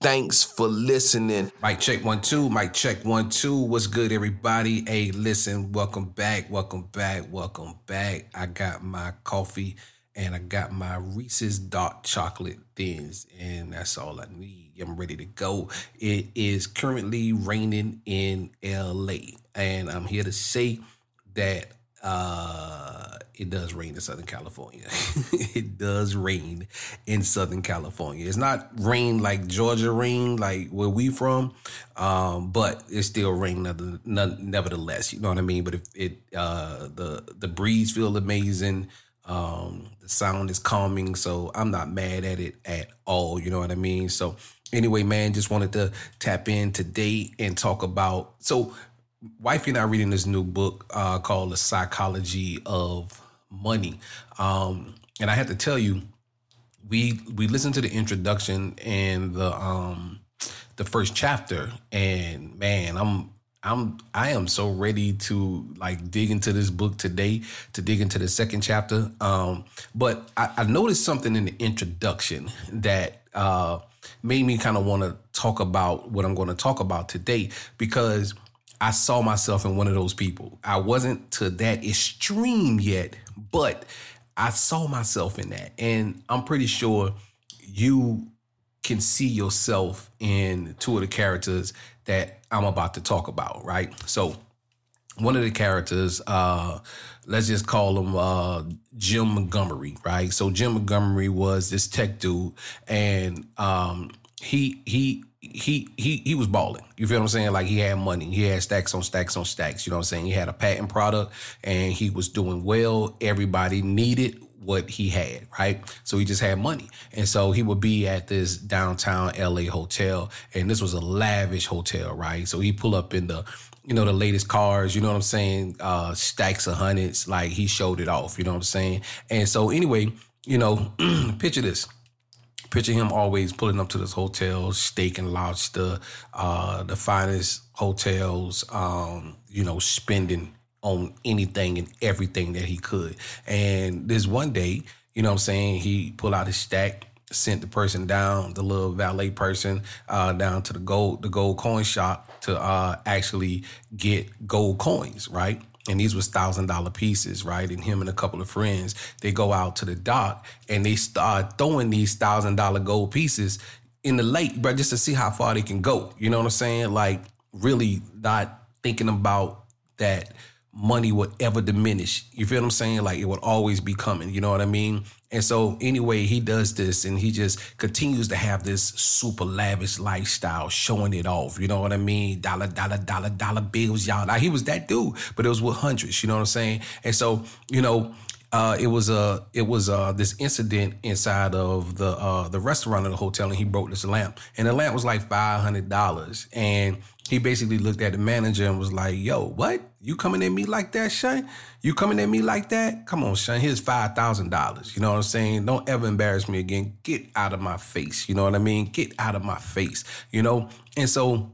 Thanks for listening. Mic check one, two. Mic check one, two. What's good, everybody? Hey, listen, welcome back, welcome back, welcome back. I got my coffee and I got my Reese's dark chocolate thins, and that's all I need. I'm ready to go. It is currently raining in LA, and I'm here to say that uh, it does rain in Southern California. it does rain in Southern California. It's not rain like Georgia rain, like where we from, um, but it's still rain nevertheless. You know what I mean? But if it uh, the the breeze feel amazing. Um, the sound is calming, so I'm not mad at it at all. You know what I mean? So anyway, man, just wanted to tap in today and talk about so wifey and I are reading this new book uh, called The Psychology of Money. Um, and I have to tell you, we we listened to the introduction and the um the first chapter, and man, I'm I'm I am so ready to like dig into this book today, to dig into the second chapter. Um, but I, I noticed something in the introduction that uh made me kind of want to talk about what I'm going to talk about today because I saw myself in one of those people. I wasn't to that extreme yet, but I saw myself in that. And I'm pretty sure you can see yourself in two of the characters that I'm about to talk about, right? So, one of the characters, uh, let's just call him uh, Jim Montgomery, right? So Jim Montgomery was this tech dude, and um, he he he he he was balling. You feel what I'm saying? Like he had money. He had stacks on stacks on stacks. You know what I'm saying? He had a patent product and he was doing well. Everybody needed what he had, right? So he just had money. And so he would be at this downtown LA hotel. And this was a lavish hotel, right? So he pull up in the you know, the latest cars, you know what I'm saying? Uh stacks of hundreds. Like he showed it off, you know what I'm saying? And so anyway, you know, picture this Picture him always pulling up to this hotel, steak and lobster, uh, the finest hotels, um, you know, spending on anything and everything that he could. And this one day, you know what I'm saying, he pulled out his stack, sent the person down, the little valet person, uh, down to the gold, the gold coin shop to uh, actually get gold coins, right? And these was thousand dollar pieces, right? And him and a couple of friends, they go out to the dock and they start throwing these thousand dollar gold pieces in the lake, but just to see how far they can go. You know what I'm saying? Like really not thinking about that money would ever diminish. You feel what I'm saying? Like it would always be coming. You know what I mean? And so anyway, he does this and he just continues to have this super lavish lifestyle, showing it off. You know what I mean? Dollar, dollar, dollar, dollar bills, y'all. Now he was that dude, but it was with hundreds. You know what I'm saying? And so you know. Uh, it was a it was uh, this incident inside of the uh, the restaurant of the hotel, and he broke this lamp, and the lamp was like five hundred dollars, and he basically looked at the manager and was like, "Yo, what? You coming at me like that, Shane? You coming at me like that? Come on, Shane. Here's five thousand dollars. You know what I'm saying? Don't ever embarrass me again. Get out of my face. You know what I mean? Get out of my face. You know. And so,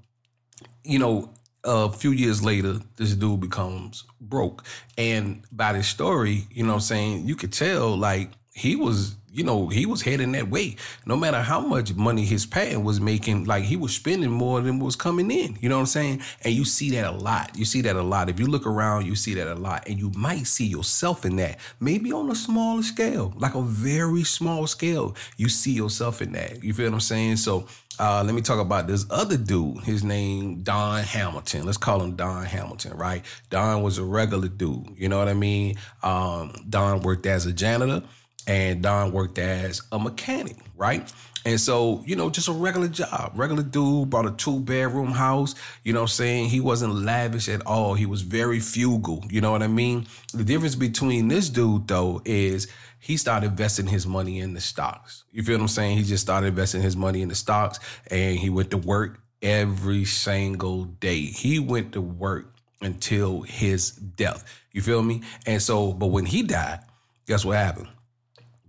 you know, a few years later, this dude becomes broke, and by this story, you know what I'm saying? You could tell like he was you know, he was heading that way. No matter how much money his patent was making, like he was spending more than was coming in. You know what I'm saying? And you see that a lot. You see that a lot. If you look around, you see that a lot. And you might see yourself in that. Maybe on a smaller scale, like a very small scale. You see yourself in that. You feel what I'm saying? So uh, let me talk about this other dude. His name Don Hamilton. Let's call him Don Hamilton, right? Don was a regular dude. You know what I mean? Um, Don worked as a janitor and Don worked as a mechanic, right? And so, you know, just a regular job, regular dude, bought a two bedroom house. You know I'm saying? He wasn't lavish at all. He was very frugal. You know what I mean? The difference between this dude, though, is he started investing his money in the stocks. You feel what I'm saying? He just started investing his money in the stocks and he went to work every single day. He went to work until his death. You feel me? And so, but when he died, guess what happened?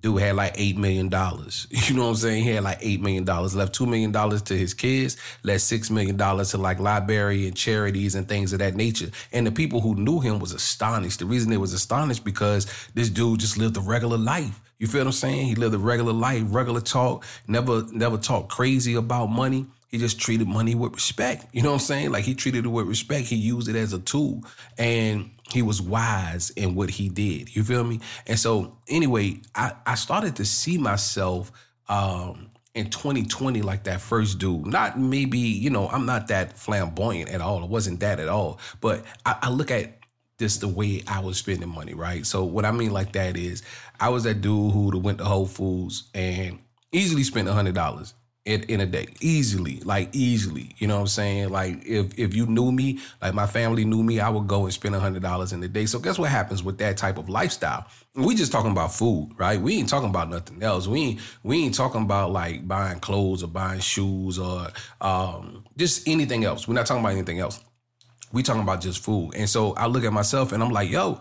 Dude had like $8 million. You know what I'm saying? He had like $8 million. Left $2 million to his kids, left $6 million to like library and charities and things of that nature. And the people who knew him was astonished. The reason they was astonished because this dude just lived a regular life. You feel what I'm saying? He lived a regular life, regular talk, never, never talked crazy about money. He just treated money with respect. You know what I'm saying? Like he treated it with respect. He used it as a tool and he was wise in what he did. You feel me? And so anyway, I, I started to see myself um, in 2020 like that first dude. Not maybe, you know, I'm not that flamboyant at all. It wasn't that at all. But I, I look at just the way I was spending money, right? So what I mean like that is I was that dude who went to Whole Foods and easily spent a hundred dollars in, in a day. Easily like easily. You know what i'm saying? Like if if you knew me like my family knew me i would go and spend a hundred dollars in a day. So guess what happens with that type of lifestyle? We just talking about food right? We ain't talking about nothing else. We ain't we ain't talking about like buying clothes or buying shoes or um, just anything else. We're not talking about anything else. We talking about just food. And so i look at myself and i'm like yo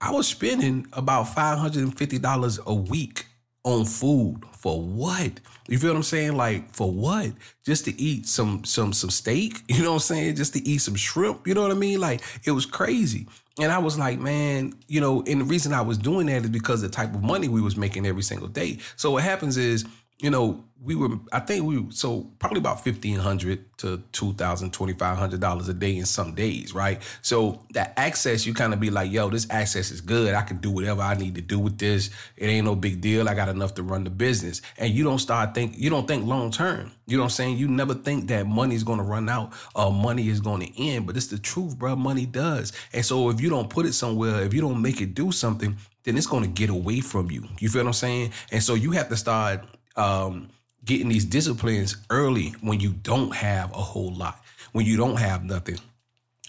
i was spending about $550 a week on food for what? You feel what I'm saying? Like for what? Just to eat some some some steak, you know what I'm saying? Just to eat some shrimp, you know what I mean? Like it was crazy. And I was like, man, you know, and the reason I was doing that is because the type of money we was making every single day. So what happens is you know, we were, I think we, so probably about 1500 to 2000 $2,500 a day in some days, right? So that access, you kind of be like, yo, this access is good. I can do whatever I need to do with this. It ain't no big deal. I got enough to run the business. And you don't start think, you don't think long term. You know what I'm saying? You never think that money's going to run out or money is going to end, but it's the truth, bro. Money does. And so if you don't put it somewhere, if you don't make it do something, then it's going to get away from you. You feel what I'm saying? And so you have to start um, getting these disciplines early when you don't have a whole lot, when you don't have nothing.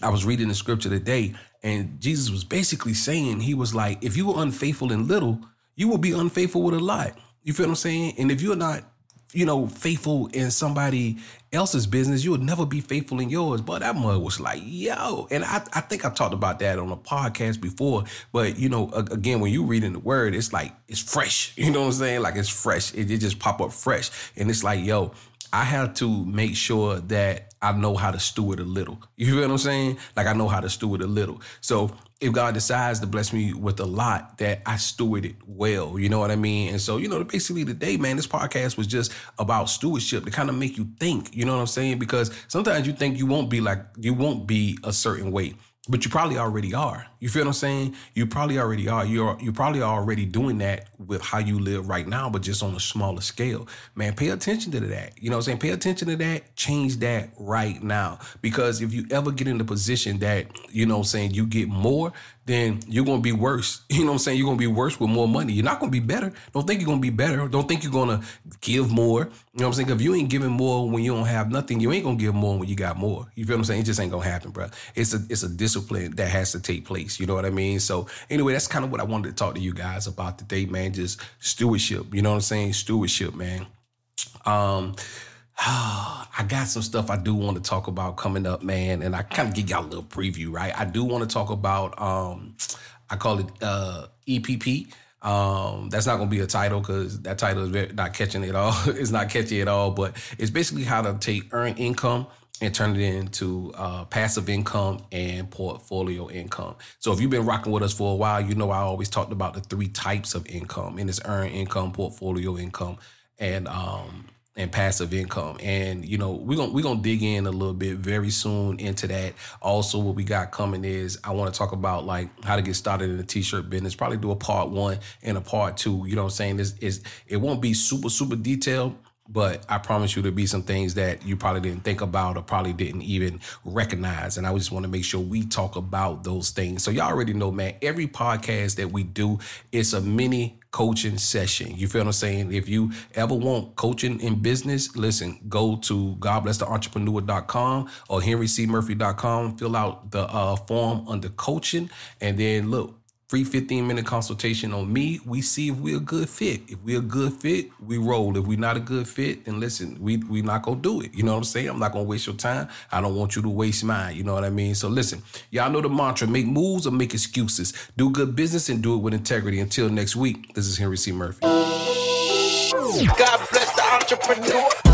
I was reading the scripture today, and Jesus was basically saying, He was like, if you were unfaithful in little, you will be unfaithful with a lot. You feel what I'm saying? And if you're not you know, faithful in somebody else's business, you would never be faithful in yours. But that mother was like, yo. And I, I think I talked about that on a podcast before. But, you know, again, when you reading the word, it's like, it's fresh. You know what I'm saying? Like it's fresh. It, it just pop up fresh. And it's like, yo, I have to make sure that I know how to steward a little. You feel what I'm saying? Like I know how to steward a little. So if God decides to bless me with a lot, that I steward it well. You know what I mean? And so, you know, basically today, man, this podcast was just about stewardship to kind of make you think. You know what I'm saying? Because sometimes you think you won't be like you won't be a certain way but you probably already are. You feel what I'm saying? You probably already are. You're you probably already doing that with how you live right now, but just on a smaller scale. Man, pay attention to that. You know what I'm saying? Pay attention to that. Change that right now. Because if you ever get in the position that, you know what I'm saying, you get more, then you're gonna be worse. You know what I'm saying? You're gonna be worse with more money. You're not gonna be better. Don't think you're gonna be better. Don't think you're gonna give more. You know what I'm saying? If you ain't giving more when you don't have nothing, you ain't gonna give more when you got more. You feel what I'm saying? It just ain't gonna happen, bro. It's a it's a discipline that has to take place. You know what I mean? So anyway, that's kind of what I wanted to talk to you guys about today, man. Just stewardship. You know what I'm saying? Stewardship, man. Um I got some stuff I do want to talk about coming up, man, and I kind of give y'all a little preview, right? I do want to talk about um I call it uh EPP. Um, that's not going to be a title because that title is very, not catching it all. it's not catchy at all, but it's basically how to take earned income and turn it into uh, passive income and portfolio income. So if you've been rocking with us for a while, you know I always talked about the three types of income, and it's earned income, portfolio income, and um, and passive income. And you know, we're gonna we're gonna dig in a little bit very soon into that. Also, what we got coming is I want to talk about like how to get started in the t-shirt business. Probably do a part one and a part two. You know what I'm saying? This is it won't be super, super detailed. But I promise you there'll be some things that you probably didn't think about or probably didn't even recognize. And I just want to make sure we talk about those things. So y'all already know, man, every podcast that we do, it's a mini coaching session. You feel what I'm saying? If you ever want coaching in business, listen, go to godblesstheentrepreneur.com or henrycmurphy.com, fill out the uh, form under coaching, and then look, Free 15 minute consultation on me. We see if we're a good fit. If we're a good fit, we roll. If we're not a good fit, then listen, we we not gonna do it. You know what I'm saying? I'm not gonna waste your time. I don't want you to waste mine. You know what I mean? So listen, y'all know the mantra: make moves or make excuses. Do good business and do it with integrity. Until next week, this is Henry C. Murphy. God bless the entrepreneur.